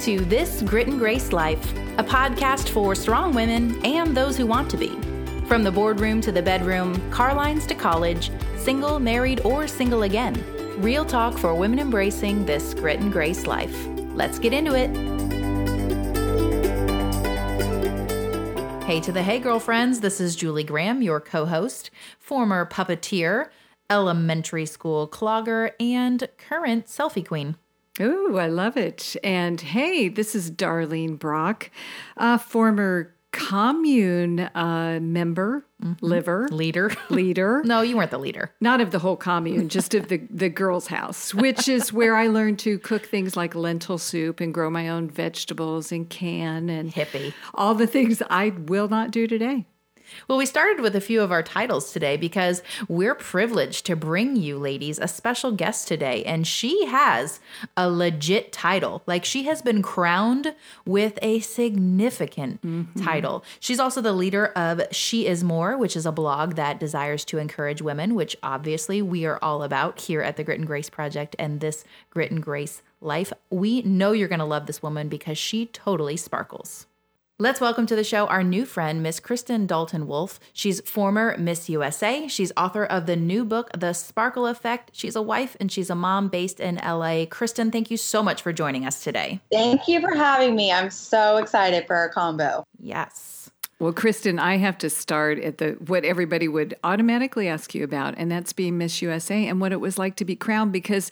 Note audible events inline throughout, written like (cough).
to This Grit and Grace Life, a podcast for strong women and those who want to be. From the boardroom to the bedroom, car lines to college, single, married, or single again. Real talk for women embracing this grit and grace life. Let's get into it. Hey to the hey, girlfriends. This is Julie Graham, your co host, former puppeteer, elementary school clogger, and current selfie queen. Ooh, I love it. And hey, this is Darlene Brock, a former commune uh, member, mm-hmm. liver, leader, (laughs) leader. no, you weren't the leader. Not of the whole commune, just of the the girls' house, which is where I learned to cook things like lentil soup and grow my own vegetables and can and hippie. All the things I will not do today. Well, we started with a few of our titles today because we're privileged to bring you ladies a special guest today. And she has a legit title. Like she has been crowned with a significant mm-hmm. title. She's also the leader of She Is More, which is a blog that desires to encourage women, which obviously we are all about here at the Grit and Grace Project and this Grit and Grace life. We know you're going to love this woman because she totally sparkles. Let's welcome to the show our new friend, Miss Kristen Dalton Wolfe. She's former Miss USA. She's author of the new book, The Sparkle Effect. She's a wife and she's a mom based in LA. Kristen, thank you so much for joining us today. Thank you for having me. I'm so excited for our combo. Yes. Well, Kristen, I have to start at the what everybody would automatically ask you about, and that's being Miss USA and what it was like to be crowned because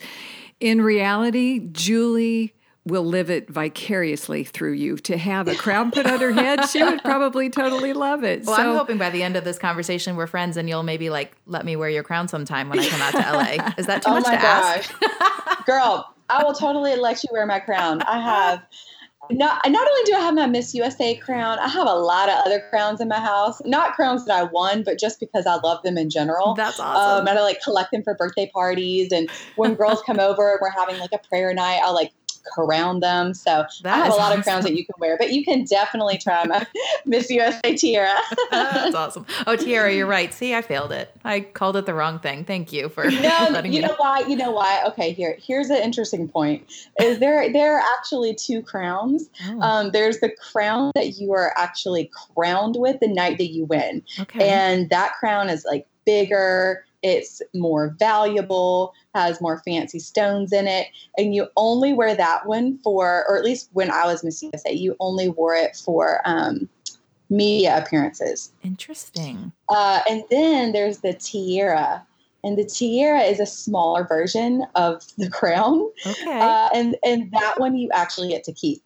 in reality, Julie will live it vicariously through you. To have a crown put on her head, she would probably totally love it. Well, so, I'm hoping by the end of this conversation we're friends and you'll maybe like let me wear your crown sometime when I come out to LA. Is that too oh much to gosh. ask? (laughs) Girl, I will totally let you wear my crown. I have not not only do I have my Miss USA crown, I have a lot of other crowns in my house. Not crowns that I won, but just because I love them in general. That's awesome. Um, I like collect them for birthday parties, and when girls come over and we're having like a prayer night, I'll like around them. So that I have a lot awesome. of crowns that you can wear, but you can definitely try my (laughs) Miss USA tiara. (laughs) That's awesome. Oh, tiara, you're right. See, I failed it. I called it the wrong thing. Thank you for no. (laughs) letting you me know why? You know why? Okay, here here's an interesting point. Is there there are actually two crowns. Oh. Um, there's the crown that you are actually crowned with the night that you win, okay. and that crown is like bigger it's more valuable, has more fancy stones in it, and you only wear that one for, or at least when I was Miss USA, you only wore it for um, media appearances. Interesting. Uh, and then there's the tiara. And the tiara is a smaller version of the crown. Okay. Uh, and and that one you actually get to keep.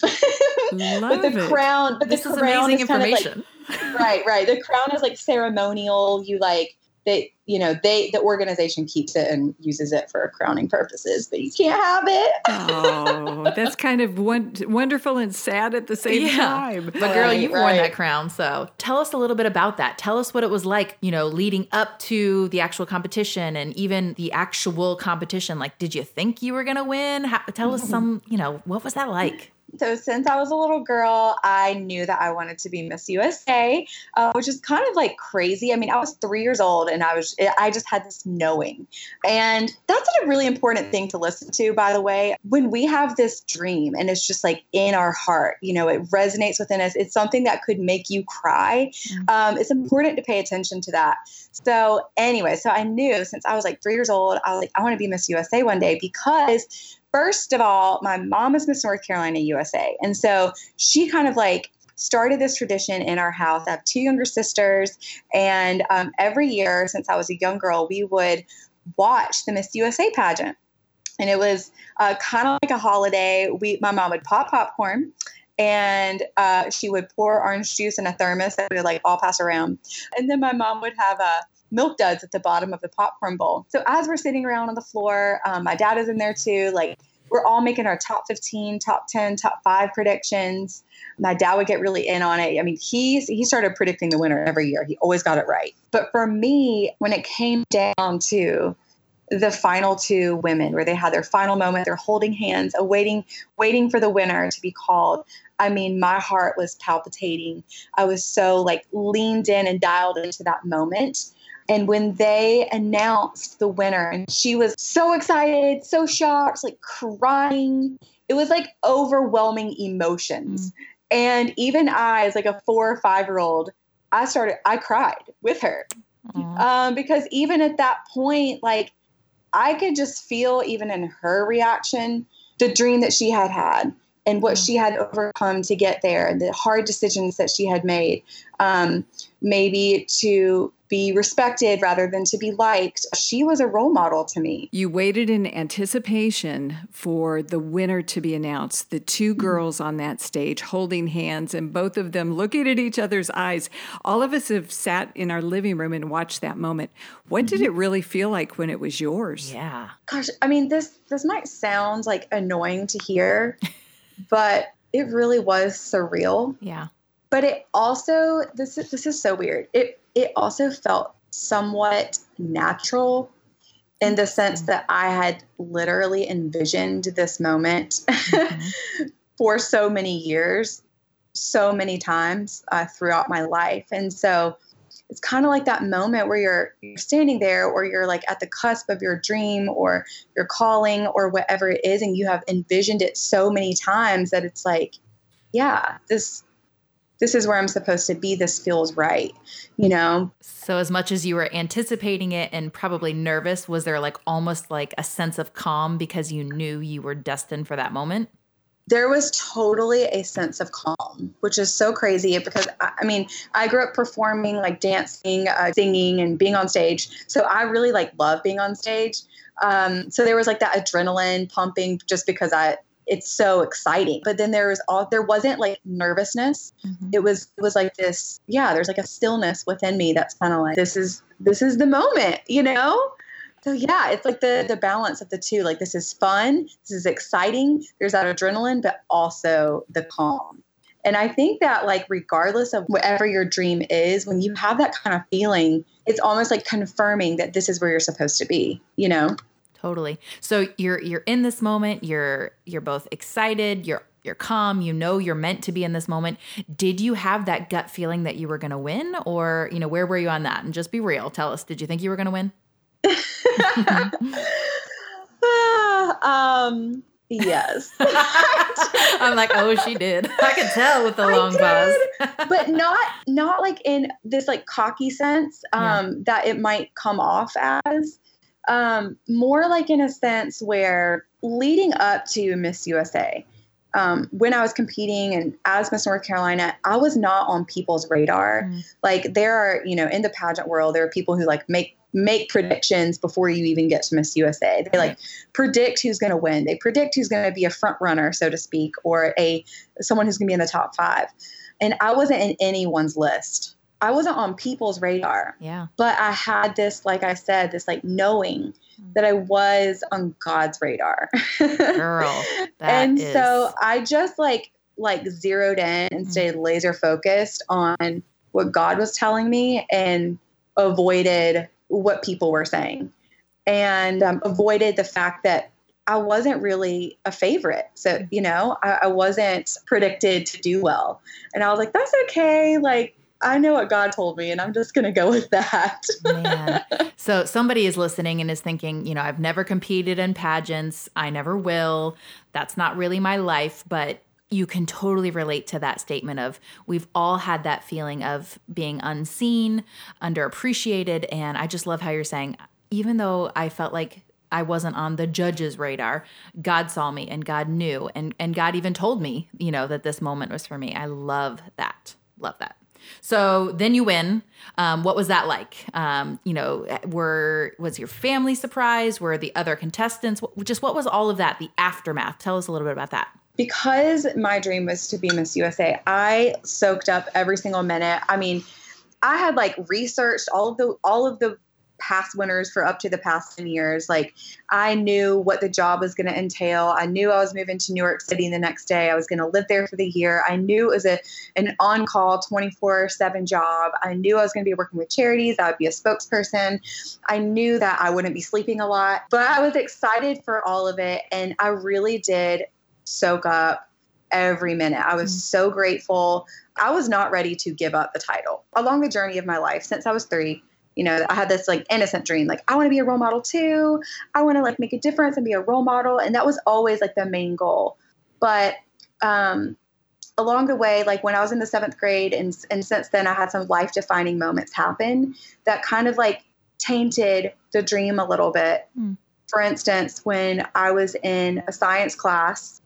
Love (laughs) but the it. crown, but this the is crown amazing is kind information. Of like, right, right. The crown is like ceremonial. You like they you know they the organization keeps it and uses it for crowning purposes but you can't have it. Oh that's kind of one, wonderful and sad at the same yeah. time. But girl right, you've right. worn that crown so tell us a little bit about that. Tell us what it was like you know leading up to the actual competition and even the actual competition. Like did you think you were going to win? How, tell us mm. some you know what was that like so since I was a little girl, I knew that I wanted to be Miss USA, uh, which is kind of like crazy. I mean, I was three years old, and I was I just had this knowing, and that's a really important thing to listen to. By the way, when we have this dream and it's just like in our heart, you know, it resonates within us. It's something that could make you cry. Mm-hmm. Um, it's important to pay attention to that. So anyway, so I knew since I was like three years old, I was like, I want to be Miss USA one day because first of all, my mom is Miss North Carolina USA. And so she kind of like started this tradition in our house. I have two younger sisters. And um, every year since I was a young girl, we would watch the Miss USA pageant. And it was uh, kind of like a holiday. We, my mom would pop popcorn and uh, she would pour orange juice in a thermos that we would like all pass around. And then my mom would have a milk duds at the bottom of the popcorn bowl. So as we're sitting around on the floor, um, my dad is in there too. Like we're all making our top 15, top 10, top five predictions. My dad would get really in on it. I mean, he's he started predicting the winner every year. He always got it right. But for me, when it came down to the final two women where they had their final moment they're holding hands awaiting waiting for the winner to be called i mean my heart was palpitating i was so like leaned in and dialed into that moment and when they announced the winner, and she was so excited, so shocked, like crying. it was like overwhelming emotions. Mm. And even I, as like a four or five year old, I started, I cried with her. Um, because even at that point, like I could just feel, even in her reaction, the dream that she had had and what she had overcome to get there and the hard decisions that she had made um, maybe to be respected rather than to be liked she was a role model to me you waited in anticipation for the winner to be announced the 2 mm-hmm. girls on that stage holding hands and both of them looking at each other's eyes all of us have sat in our living room and watched that moment what did mm-hmm. it really feel like when it was yours yeah gosh i mean this this might sound like annoying to hear (laughs) but it really was surreal. Yeah. But it also this is this is so weird. It it also felt somewhat natural in the sense mm-hmm. that I had literally envisioned this moment mm-hmm. (laughs) for so many years, so many times uh, throughout my life. And so it's kind of like that moment where you're you're standing there or you're like at the cusp of your dream or your calling or whatever it is and you have envisioned it so many times that it's like yeah this this is where I'm supposed to be this feels right you know so as much as you were anticipating it and probably nervous was there like almost like a sense of calm because you knew you were destined for that moment there was totally a sense of calm, which is so crazy because I mean, I grew up performing, like dancing, uh, singing, and being on stage. So I really like love being on stage. Um, so there was like that adrenaline pumping just because I it's so exciting. But then there was all there wasn't like nervousness. Mm-hmm. It was it was like this, yeah, there's like a stillness within me that's kind of like this is this is the moment, you know? So yeah, it's like the the balance of the two. Like this is fun, this is exciting. There's that adrenaline, but also the calm. And I think that like regardless of whatever your dream is, when you have that kind of feeling, it's almost like confirming that this is where you're supposed to be, you know? Totally. So you're you're in this moment, you're you're both excited, you're you're calm, you know you're meant to be in this moment. Did you have that gut feeling that you were going to win or, you know, where were you on that? And just be real. Tell us, did you think you were going to win? (laughs) um, yes. (laughs) I'm like, oh, she did. I could tell with the long pause. but not not like in this like cocky sense um, yeah. that it might come off as. Um, more like in a sense where leading up to Miss USA, um, when I was competing and as Miss North Carolina, I was not on people's radar. Mm. Like there are, you know, in the pageant world, there are people who like make make predictions before you even get to Miss USA. They like predict who's going to win. They predict who's going to be a front runner, so to speak, or a someone who's going to be in the top five. And I wasn't in anyone's list. I wasn't on people's radar. Yeah. But I had this, like I said, this like knowing mm. that I was on God's radar. Girl. (laughs) and is... so I just like like zeroed in and mm. stayed laser focused on what God was telling me and avoided what people were saying and um, avoided the fact that I wasn't really a favorite. So, you know, I, I, wasn't predicted to do well. And I was like, that's okay. Like, I know what God told me, and I'm just going to go with that. (laughs) So, somebody is listening and is thinking, you know, I've never competed in pageants. I never will. That's not really my life. But you can totally relate to that statement of we've all had that feeling of being unseen, underappreciated. And I just love how you're saying, even though I felt like I wasn't on the judge's radar, God saw me and God knew. And, and God even told me, you know, that this moment was for me. I love that. Love that. So then you win. Um, what was that like? Um, you know, were was your family surprised? Were the other contestants? Just what was all of that? The aftermath. Tell us a little bit about that because my dream was to be Miss USA, I soaked up every single minute. I mean, I had like researched all of the all of the past winners for up to the past 10 years. Like I knew what the job was going to entail. I knew I was moving to New York City the next day. I was going to live there for the year. I knew it was a an on-call 24/7 job. I knew I was going to be working with charities. I would be a spokesperson. I knew that I wouldn't be sleeping a lot, but I was excited for all of it and I really did soak up every minute. I was mm-hmm. so grateful. I was not ready to give up the title. Along the journey of my life, since I was three, you know, I had this like innocent dream, like I want to be a role model too. I want to like make a difference and be a role model. And that was always like the main goal. But um, along the way, like when I was in the seventh grade, and, and since then, I had some life defining moments happen that kind of like tainted the dream a little bit. Mm. For instance, when I was in a science class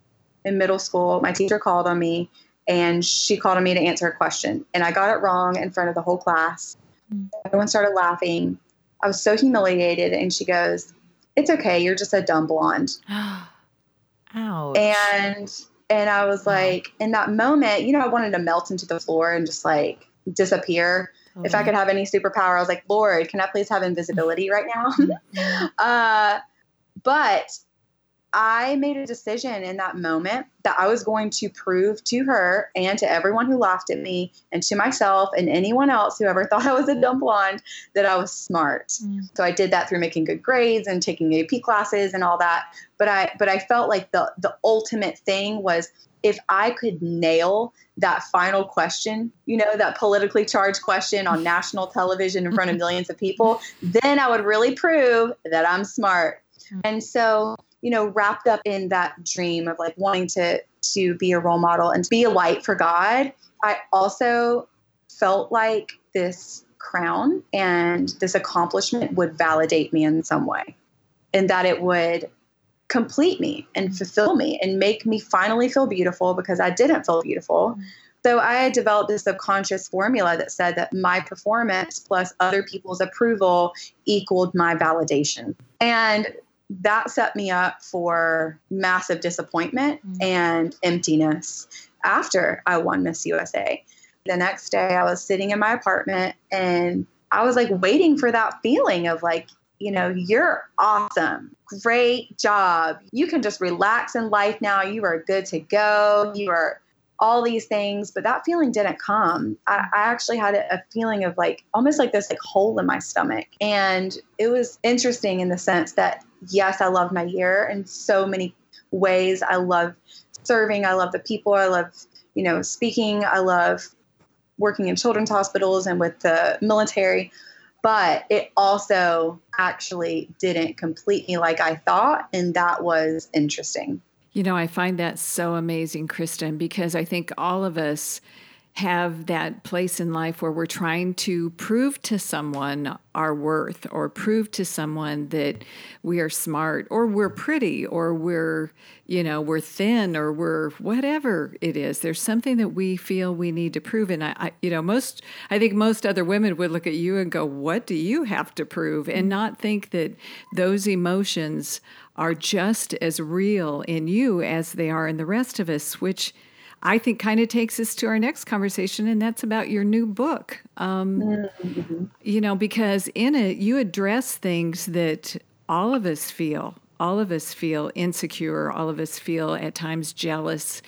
in middle school, my teacher called on me and she called on me to answer a question. And I got it wrong in front of the whole class. Mm. Everyone started laughing. I was so humiliated. And she goes, It's okay. You're just a dumb blonde. (gasps) Ouch. And and I was like, in that moment, you know, I wanted to melt into the floor and just like disappear. If I could have any superpower, I was like, Lord, can I please have invisibility right now? Mm-hmm. (laughs) uh, but I made a decision in that moment that I was going to prove to her and to everyone who laughed at me and to myself and anyone else who ever (laughs) thought I was a dumb blonde that I was smart. Mm. So I did that through making good grades and taking AP classes and all that. But I but I felt like the the ultimate thing was if I could nail that final question, you know, that politically charged question on (laughs) national television in front of (laughs) millions of people, then I would really prove that I'm smart. Mm. And so you know, wrapped up in that dream of like wanting to to be a role model and be a light for God, I also felt like this crown and this accomplishment would validate me in some way and that it would complete me and fulfill me and make me finally feel beautiful because I didn't feel beautiful. So I had developed this subconscious formula that said that my performance plus other people's approval equaled my validation. And that set me up for massive disappointment mm-hmm. and emptiness after I won Miss USA. The next day, I was sitting in my apartment and I was like waiting for that feeling of like, you know, you're awesome. Great job. You can just relax in life now. You are good to go. You are all these things, but that feeling didn't come. I, I actually had a, a, feeling of like almost like this like hole in my stomach. And it was interesting in the sense that yes, I love my year in so many ways. I love serving. I love the people. I love, you know, speaking. I love working in children's hospitals and with the military. But it also actually didn't complete me like I thought. And that was interesting. You know, I find that so amazing, Kristen, because I think all of us have that place in life where we're trying to prove to someone our worth or prove to someone that we are smart or we're pretty or we're you know we're thin or we're whatever it is. There's something that we feel we need to prove. And I, I you know most i think most other women would look at you and go what do you have to prove? and not think that those emotions are just as real in you as they are in the rest of us which I think kind of takes us to our next conversation, and that's about your new book. Um, mm-hmm. You know, because in it, you address things that all of us feel. All of us feel insecure. All of us feel at times jealous,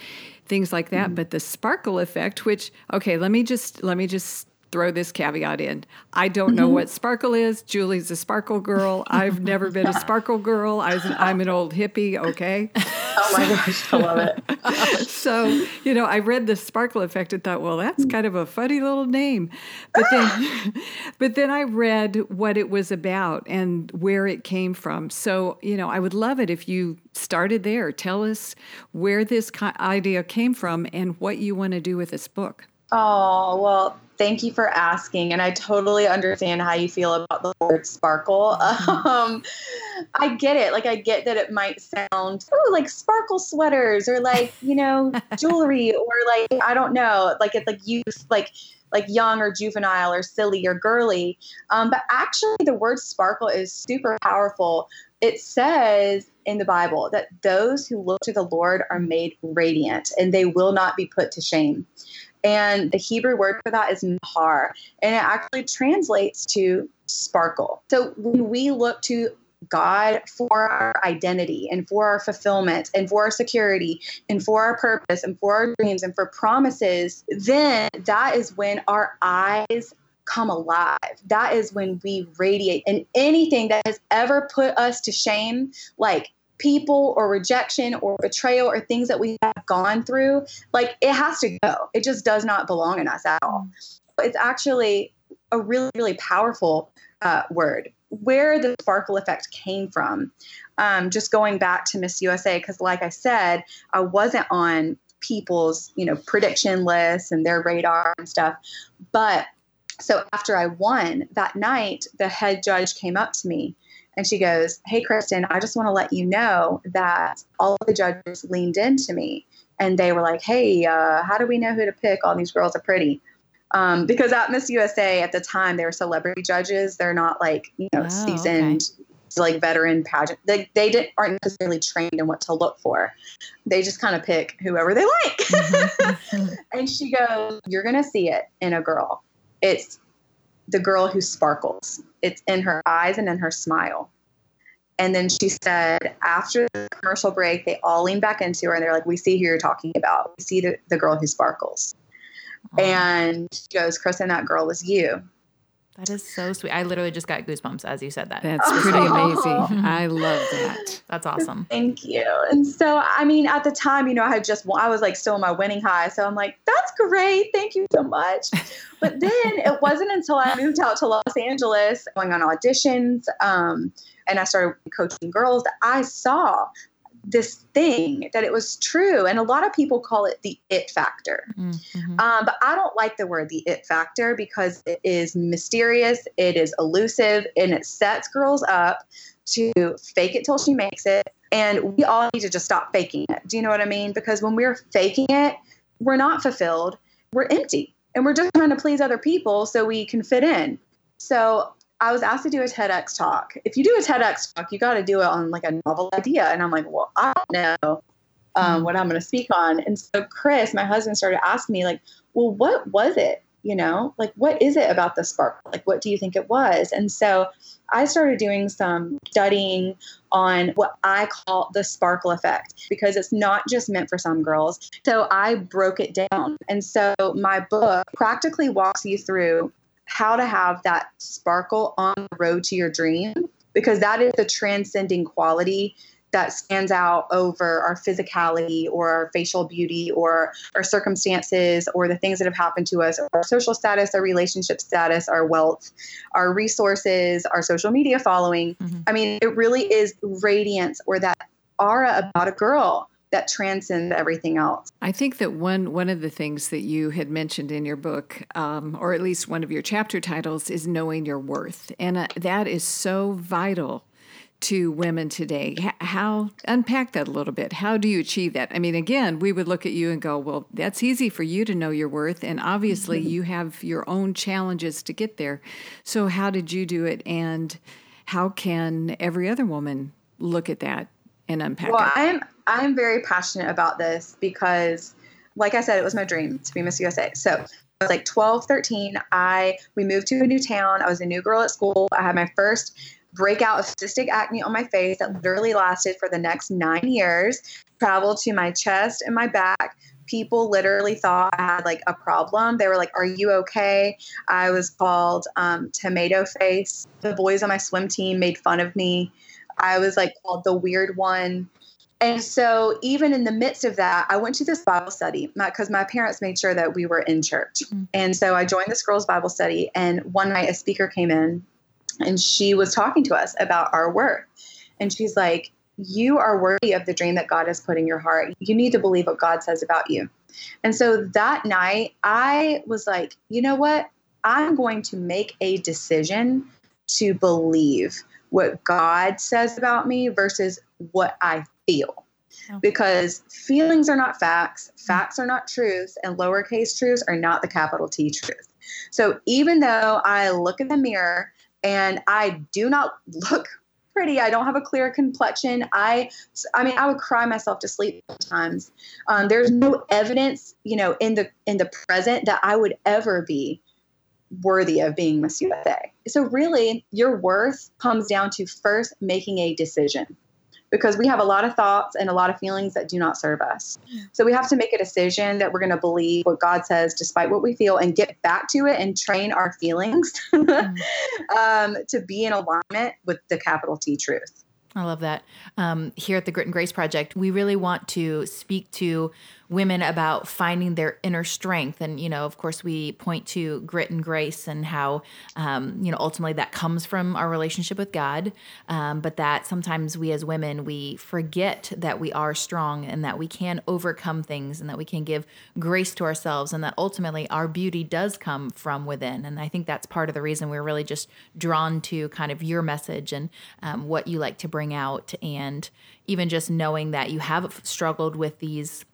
things like that. Mm-hmm. But the sparkle effect, which okay, let me just let me just throw this caveat in. I don't know mm-hmm. what sparkle is. Julie's a sparkle girl. I've never been a sparkle girl. I am an old hippie, okay? (laughs) Oh my gosh, I love it. (laughs) so, you know, I read the sparkle effect and thought, well, that's kind of a funny little name. But then (laughs) but then I read what it was about and where it came from. So, you know, I would love it if you started there. Tell us where this idea came from and what you want to do with this book. Oh, well, thank you for asking. And I totally understand how you feel about the word sparkle. (laughs) Mm-hmm. Um, I get it. Like, I get that it might sound oh, like sparkle sweaters or like, you know, (laughs) jewelry or like, I don't know, like it's like youth, like, like young or juvenile or silly or girly. Um, but actually, the word sparkle is super powerful. It says in the Bible that those who look to the Lord are made radiant and they will not be put to shame. And the Hebrew word for that is nahar, and it actually translates to sparkle. So when we look to God for our identity and for our fulfillment and for our security and for our purpose and for our dreams and for promises, then that is when our eyes come alive. That is when we radiate. And anything that has ever put us to shame, like people or rejection or betrayal or things that we have gone through, like it has to go. It just does not belong in us at all. It's actually a really, really powerful uh, word. where the sparkle effect came from. Um, just going back to Miss USA, because like I said, I wasn't on people's you know prediction lists and their radar and stuff, but so after I won that night, the head judge came up to me and she goes, Hey, Kristen, I just want to let you know that all of the judges leaned into me and they were like, Hey, uh, how do we know who to pick? All these girls are pretty. Um, because at Miss USA at the time, they were celebrity judges. They're not like, you know, oh, seasoned, okay. like veteran pageant. They, they didn't, aren't necessarily trained in what to look for. They just kind of pick whoever they like. Mm-hmm. (laughs) and she goes, You're going to see it in a girl it's the girl who sparkles. It's in her eyes and in her smile. And then she said, after the commercial break, they all lean back into her and they're like, We see who you're talking about. We see the, the girl who sparkles. And she goes, Kristen, that girl was you. That is so sweet. I literally just got goosebumps as you said that. That's pretty (laughs) amazing. (laughs) I love that. That's awesome. Thank you. And so, I mean, at the time, you know, I had just, I was like still in my winning high. So I'm like, that's great. Thank you so much. But then it wasn't until I moved out to Los Angeles, going on auditions, um, and I started coaching girls that I saw this thing that it was true. And a lot of people call it the it factor. Mm-hmm. um, but i don't like the word the it factor because it is mysterious it is elusive and it sets girls up to fake it till she makes it. And we all need to just stop faking it. Do you know what i mean? Because when we're faking it we're not fulfilled we're empty and we're just trying to please other people so we can fit in. So I was asked to do a TEDx talk. If you do a TEDx talk, you got to do it on like a novel idea. And I'm like, well, I don't know um, what I'm going to speak on. And so Chris, my husband, started asking me, like, well, what was it? You know, like, what is it about the spark? Like, what do you think it was? And so I started doing some studying on what I call the sparkle effect because it's not just meant for some girls. So I broke it down. And so my book practically walks you through how to have that sparkle on the road to your dream because that is the transcending quality that stands out over our physicality or our facial beauty or our circumstances or the things that have happened to us, our social status, our relationship status, our wealth, our resources, our social media following. Mm-hmm. I mean, it really is radiance or that aura about a girl that transcends everything else. I think that one one of the things that you had mentioned in your book, um, or at least one of your chapter titles, is knowing your worth, and uh, that is so vital to women today. How unpack that a little bit? How do you achieve that? I mean, again, we would look at you and go, "Well, that's easy for you to know your worth, and obviously mm-hmm. you have your own challenges to get there. So, how did you do it, and how can every other woman look at that and unpack well, it? I'm I'm very passionate about this because, like I said, it was my dream to be Miss USA. So I was like 12, 13. I we moved to a new town. I was a new girl at school. I had my first breakout of cystic acne on my face that literally lasted for the next nine years. Traveled to my chest and my back. People literally thought I had like a problem. They were like, "Are you okay?" I was called um, tomato face. The boys on my swim team made fun of me. I was like called the weird one. And so, even in the midst of that, I went to this Bible study because my, my, parents made sure that we were in church. Mm-hmm. And so, I joined this girls' Bible study. And one night, a speaker came in and she was talking to us about our worth. And she's like, You are worthy of the dream that God has put in your heart. You need to believe what God says about you. And so, that night, I was like, You know what? I'm going to make a decision to believe what God says about me versus what I feel. Okay. Because feelings are not facts, facts are not truths, and lowercase truths are not the capital T truth. So even though I look in the mirror and I do not (laughs) look pretty, I don't have a clear complexion. I, I mean, I would cry myself to sleep sometimes. Um, there's no evidence, you know, in the in the present that I would ever be worthy of being Miss USA. So really, your worth comes down to first making a decision because we have a lot of thoughts and a lot of feelings that do not serve us. So we have to make a decision that we're going to believe what God says despite what we feel and get back to it and train our feelings (laughs) um, to be in alignment with the capital T truth. I love that. Um, here at the Grit and Grace Project, we really want to speak to women about finding their inner strength. And, you know, of course, we point to grit and grace and how, um, you know, ultimately that comes from our relationship with God. Um, but that sometimes we as women, we forget that we are strong and that we can overcome things and that we can give grace to ourselves and that ultimately our beauty does come from within. And I think that's part of the reason we're really just drawn to kind of your message and um, what you like to bring out. And even just knowing that you have struggled with these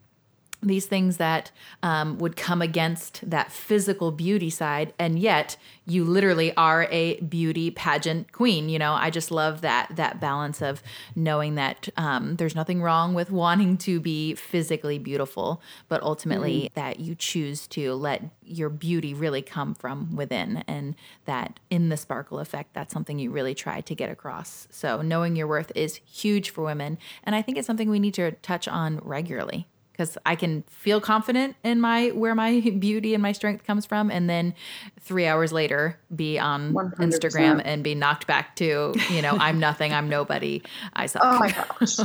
these things that um, would come against that physical beauty side and yet you literally are a beauty pageant queen you know? I just love that that balance of knowing that um, there's nothing wrong with wanting to be physically beautiful but ultimately mm-hmm. that you choose to let your beauty really come from within and that in the sparkle effect that's something you really try to get across. So knowing your worth is huge for women and i think it's something we need to touch on regularly because I can feel confident in my where my (laughs) beauty and my strength comes from, and then three hours later be on 100%. Instagram and be knocked back to you know I'm nothing, I'm nobody, I suck. Oh my (laughs) gosh,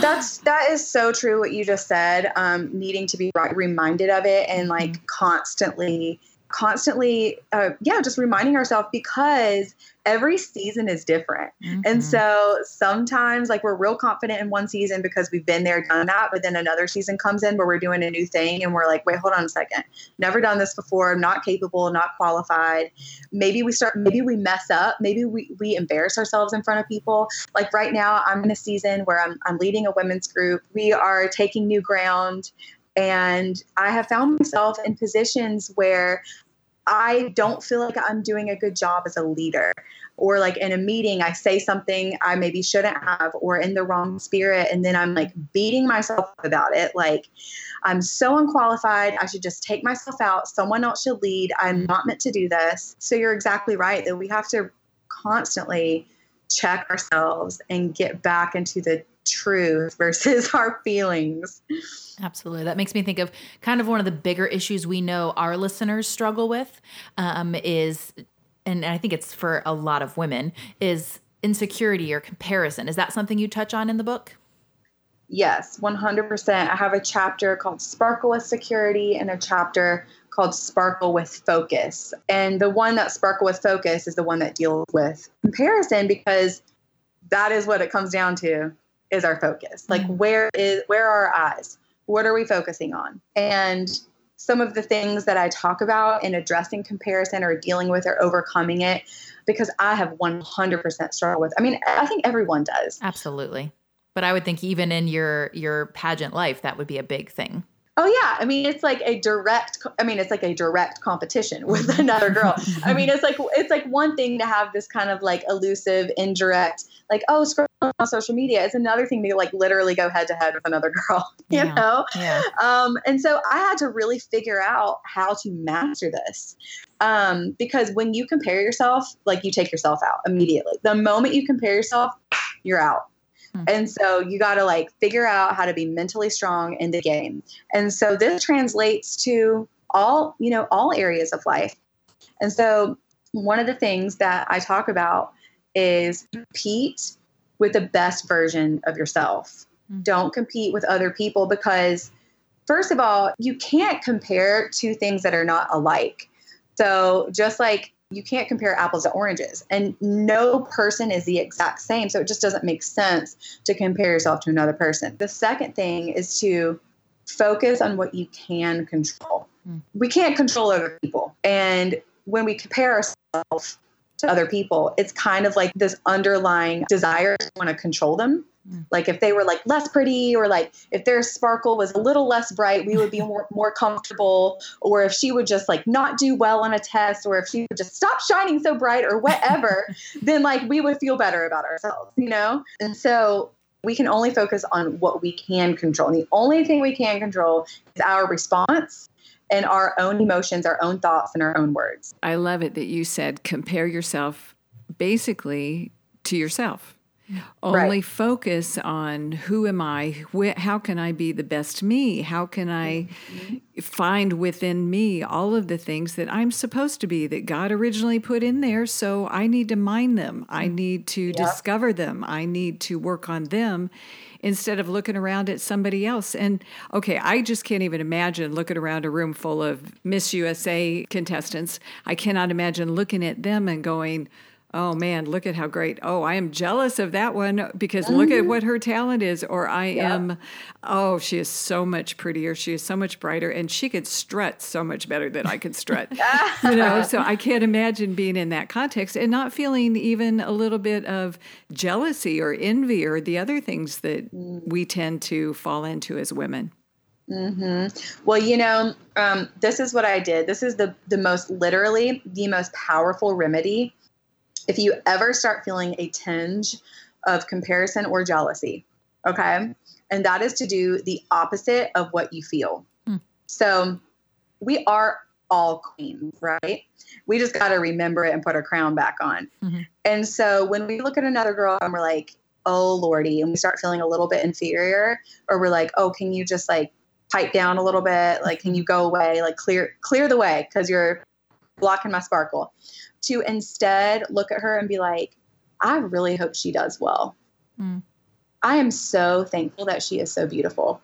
that's that is so true what you just said. Um, needing to be reminded of it and like mm-hmm. constantly constantly uh, yeah just reminding ourselves because every season is different. Mm-hmm. and so sometimes like we're real confident in one season because we've been there done that but then another season comes in where we're doing a new thing and we're like wait hold on a second. Never done this before. Not capable not qualified. Maybe we start maybe we mess up. Maybe we, we embarrass ourselves in front of people. Like right now i'm in a season where i'm, I'm leading a women's group. We are taking new ground and I have found myself in positions where I don't feel like I'm doing a good job as a leader. Or like in a meeting, I say something I maybe shouldn't have, or in the wrong spirit. And then I'm like beating myself up about it. Like, I'm so unqualified. I should just take myself out. Someone else should lead. I'm not meant to do this. So you're exactly right that we have to constantly check ourselves and get back into the truth versus (laughs) our feelings. Absolutely. That makes me think of kind of one of the bigger issues we know our listeners struggle with um, is, and I think it's for a lot of women, is insecurity or comparison. Is that something you touch on in the book? Yes, 100%. I have a chapter called Sparkle with Security and a chapter called Sparkle with Focus. And the one that Sparkle with Focus is the one that deals with comparison because that is what it comes down to is our focus. Like mm-hmm. where is where are our eyes? What are we focusing on? And some of the things that I talk about in addressing comparison or dealing with or overcoming it because I have 100% struggled with. I mean, I think everyone does. Absolutely. But I would think even in your your pageant life that would be a big thing. Oh yeah, I mean it's like a direct. I mean it's like a direct competition with another girl. I mean it's like it's like one thing to have this kind of like elusive, indirect, like oh scroll on social media. It's another thing to like literally go head to head with another girl. (laughs) You yeah. know. Yeah. Um, and so I had to really figure out how to master this, um, because when you compare yourself, like you take yourself out immediately. The moment you compare yourself, you're out. Hmm. And so you got to like figure out how to be mentally strong in the game. And so this translates to all, you know, all areas of life. And so one of the things that I talk about is compete with the best version of yourself. Mm-hmm. Don't compete with other people because first of all, you can't compare two things that are not alike. So just like you can't compare apples to oranges. And no person is the exact same. So it just doesn't make sense to compare yourself to another person. The second thing is to focus on what you can control. Mm. we can't control other people. And when we compare ourselves to other people it's kind of like this underlying desire to want to control them Mm. Like if they were like less pretty or like if their sparkle was a little less bright, we would be more, (laughs) more comfortable. Or if she would just like not do well on a test or if she would just stop shining so bright or whatever, (laughs) then like we would feel better about ourselves, you know? And so we can only focus on what we can control. And the only thing we can control is our response and our own emotions, our own thoughts, and our own words. I love it that you said compare yourself basically to yourself Only Right. focus on who am I? Wh- How can I be the best me? How can I find within me all of the things that I'm supposed to be that God originally put in there? So I need to mine them. I mm. need to discover them. I need to work on them instead of looking around at somebody else. And okay, I just can't even imagine looking around a room full of Miss USA contestants. I cannot imagine looking at them and going, Oh man, look at how great. Oh, I am jealous of that one because mm-hmm. look at what her talent is. Or I am, oh, she is so much prettier. She is so much brighter and she could strut so much better than I could strut. (laughs) you know, so I can't imagine being in that context and not feeling even a little bit of jealousy or envy or the other things that mm. we tend to fall into as women. Mm-hmm. Well, you know, um, this is what I did. This is the the most literally the most powerful remedy. If you ever start feeling a tinge of comparison or jealousy, okay, and that is to do the opposite of what you feel. Hmm. So, we are all queens, right? We just got to remember it and put our crown back on. Mm-hmm. And so, when we look at another girl and we're like, "Oh lordy," and we start feeling a little bit inferior, or we're like, "Oh, can you just like pipe down a little bit like can you go away like clear clear the way because you're blocking my sparkle to instead look at her and be like i really hope she does well. Mm. i am so thankful that she is so beautiful.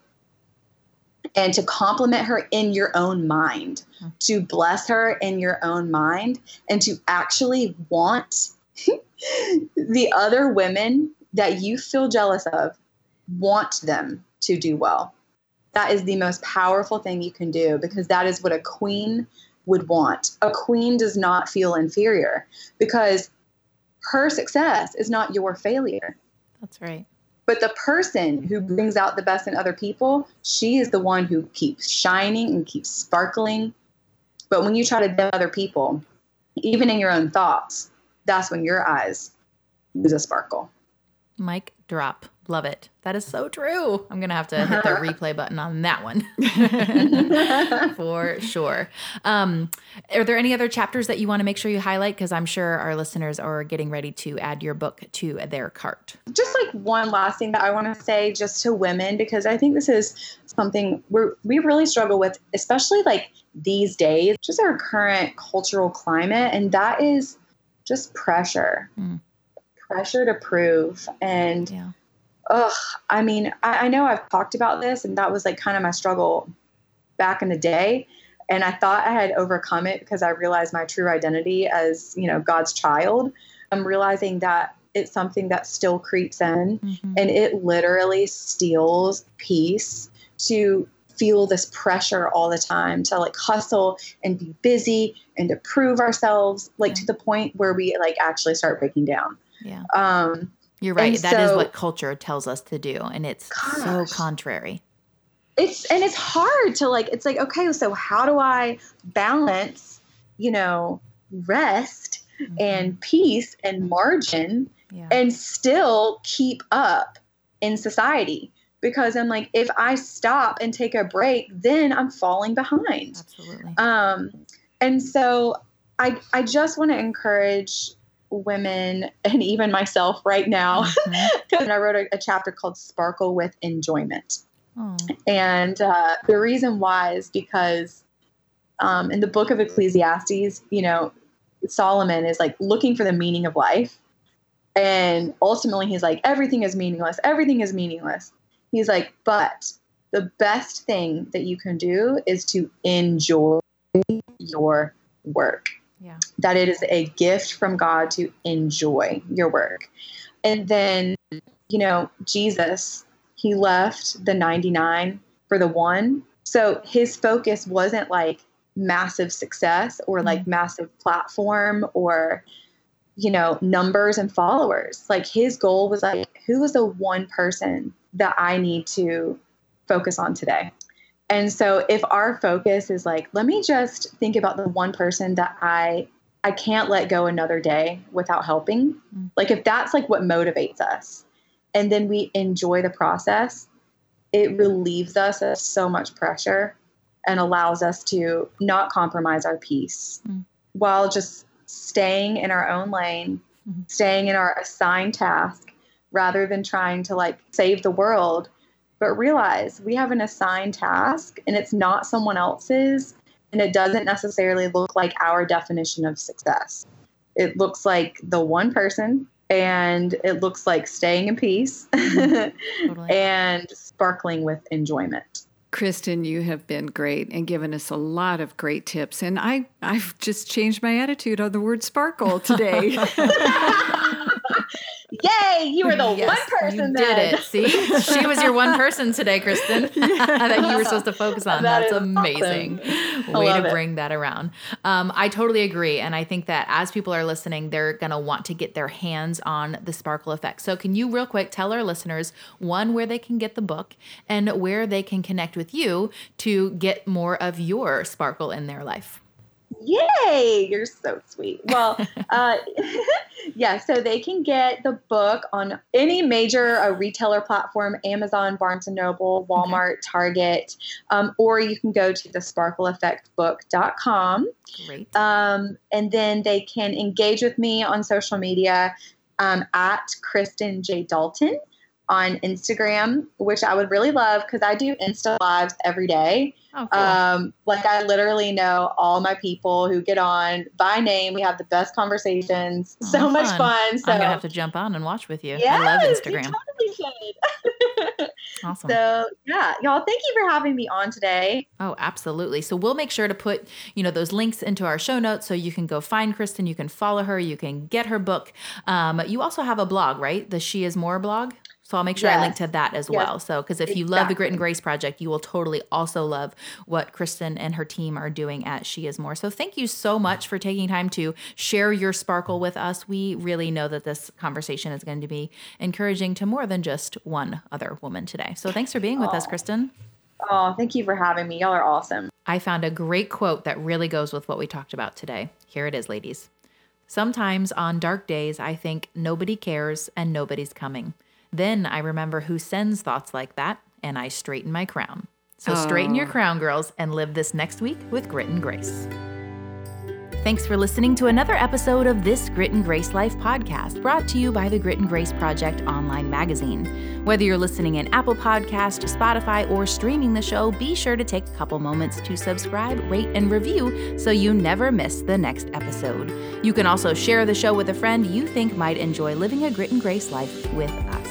And to compliment her in your own mind to bless her in your own mind and to actually want (laughs) the other women that you feel jealous of want them to do well. That is the most powerful thing you can do because that is what a queen would want. A queen does not feel inferior because her success is not your failure. That's right. But the person who brings out the best in other people, she is the one who keeps shining and keeps sparkling. But when you try to dim other people, even in your own thoughts, that's when your eyes lose a sparkle. Mic drop. Love it. That is so true. I'm going to have to hit the (laughs) replay button on that one (laughs) for sure. Um, are there any other chapters that you want to make sure you highlight? Because I'm sure our listeners are getting ready to add your book to their cart. just like one last thing that I want to say just to women because I think this is something we're we really struggle with, especially like these days, just our current cultural climate, and that is just pressure. Mm. Pressure to prove. And Yeah. Ugh, I mean, I, I know I've talked about this, and that was like kind of my struggle back in the day. And I thought I had overcome it because I realized my true identity as, you know, God's child. I'm realizing that it's something that still creeps in Mhm. and it literally steals peace to feel this pressure all the time to like hustle and be busy and to prove ourselves like to the point where we like actually start breaking down Yeah. um You're right. And That is so- what culture tells us to do. And it's so contrary. it's and it's hard to like it's like okay so how do i balance you know rest Mhm. and peace and margin yeah. and still keep up in society because i'm like if i stop and take a break then i'm falling behind Absolutely. um and so i i just want to encourage women and even myself right now Mhm. (laughs) and i wrote a, a chapter called sparkle with enjoyment Oh, and uh, the reason why is because um, in the book of Ecclesiastes, you know, Solomon is like looking for the meaning of life. And ultimately, he's like, everything is meaningless. Everything is meaningless. He's like, but the best thing that you can do is to enjoy your work yeah. that it is a gift from God to enjoy your work. And then, you know, Jesus, he left the 99 for the one. So his focus wasn't like massive success or like mm-hmm. massive platform or, you know, numbers and followers. Like his goal was like, who is the one person that I need to focus on today? And so if our focus is like, let me just think about the one person that I I can't let go another day without helping. Mm. Like if that's like what motivates us and then we enjoy the process, it relieves us of so much pressure and allows us to not compromise our peace Mm. while just staying in our own lane, Mhm. staying in our assigned task rather than trying to like save the world. But realize we have an assigned task and it's not someone else's, and it doesn't necessarily look like our definition of success. It looks like the one person and it looks like staying in peace (laughs) totally. and sparkling with enjoyment. Kristen, you have been great and given us a lot of great tips. And I, I've just changed my attitude on the word sparkle today. (laughs) (laughs) Yay, you were the (laughs) yes, one person that you did it. See, she was your one person today, Kristen, (laughs) (laughs) that you were supposed to focus on. That That's amazing. Awesome. Way to bring that around. Um, I totally agree, and I think that as people are listening, they're gonna want to get their hands on the Sparkle Effect. So, can you real quick tell our listeners one where they can get the book and where they can connect with you to get more of your sparkle in their life? Yay! You're so sweet. Well, (laughs) uh, (laughs) yeah, so they can get the book on any major uh, retailer platform Amazon, Barnes and Noble, Walmart. Target, um, or you can go to the sparkleeffectbook.com. Great. Um, and then they can engage with me on social media um, at Kristen J. Dalton on Instagram, which I would really love because I do Insta lives every day. Oh, cool. um, like I literally know all my people who get on by name. We have the best conversations. Oh, so much fun. So I'm gonna have to jump on and watch with you. Yes, I love Instagram. Totally (laughs) awesome. So yeah, y'all, thank you for having me on today. Oh, absolutely. So we'll make sure to put you know those links into our show notes so you can go find Kristen. You can follow her. You can get her book. Um, you also have a blog, right? The She Is More blog. So I'll make sure yes. I link to that as yes. well. So, because if you love the Grit and Grace Project, you will totally also love what Kristen and her team are doing at She Is More. So, thank you so much for taking time to share your sparkle with us. We really know that this conversation is going to be encouraging to more than just one other woman today. So, thanks for being with us, Kristen. Oh, thank you for having me. Y'all are awesome. I found a great quote that really goes with what we talked about today. Here it is, ladies. Sometimes on dark days, I think nobody cares and nobody's coming. Then I remember who sends thoughts like that, and I straighten my crown. So oh. straighten your oh. crown, girls, and live this next week with grit and grace. Thanks for listening to another episode of this Grit and Grace Life podcast, brought to you by the Grit and Grace Project online magazine. Whether you're listening in Apple Podcast, Spotify, or streaming the show, be sure to take a couple moments to subscribe, rate, and review so you never miss the next episode. You can also share the show with a friend you think might enjoy living a Grit and Grace life with us.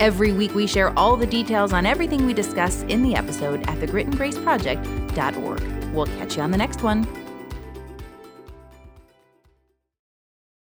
Every week, we share all the details on everything we discuss in the episode at thegritandgraceproject.org. We'll catch you on the next one.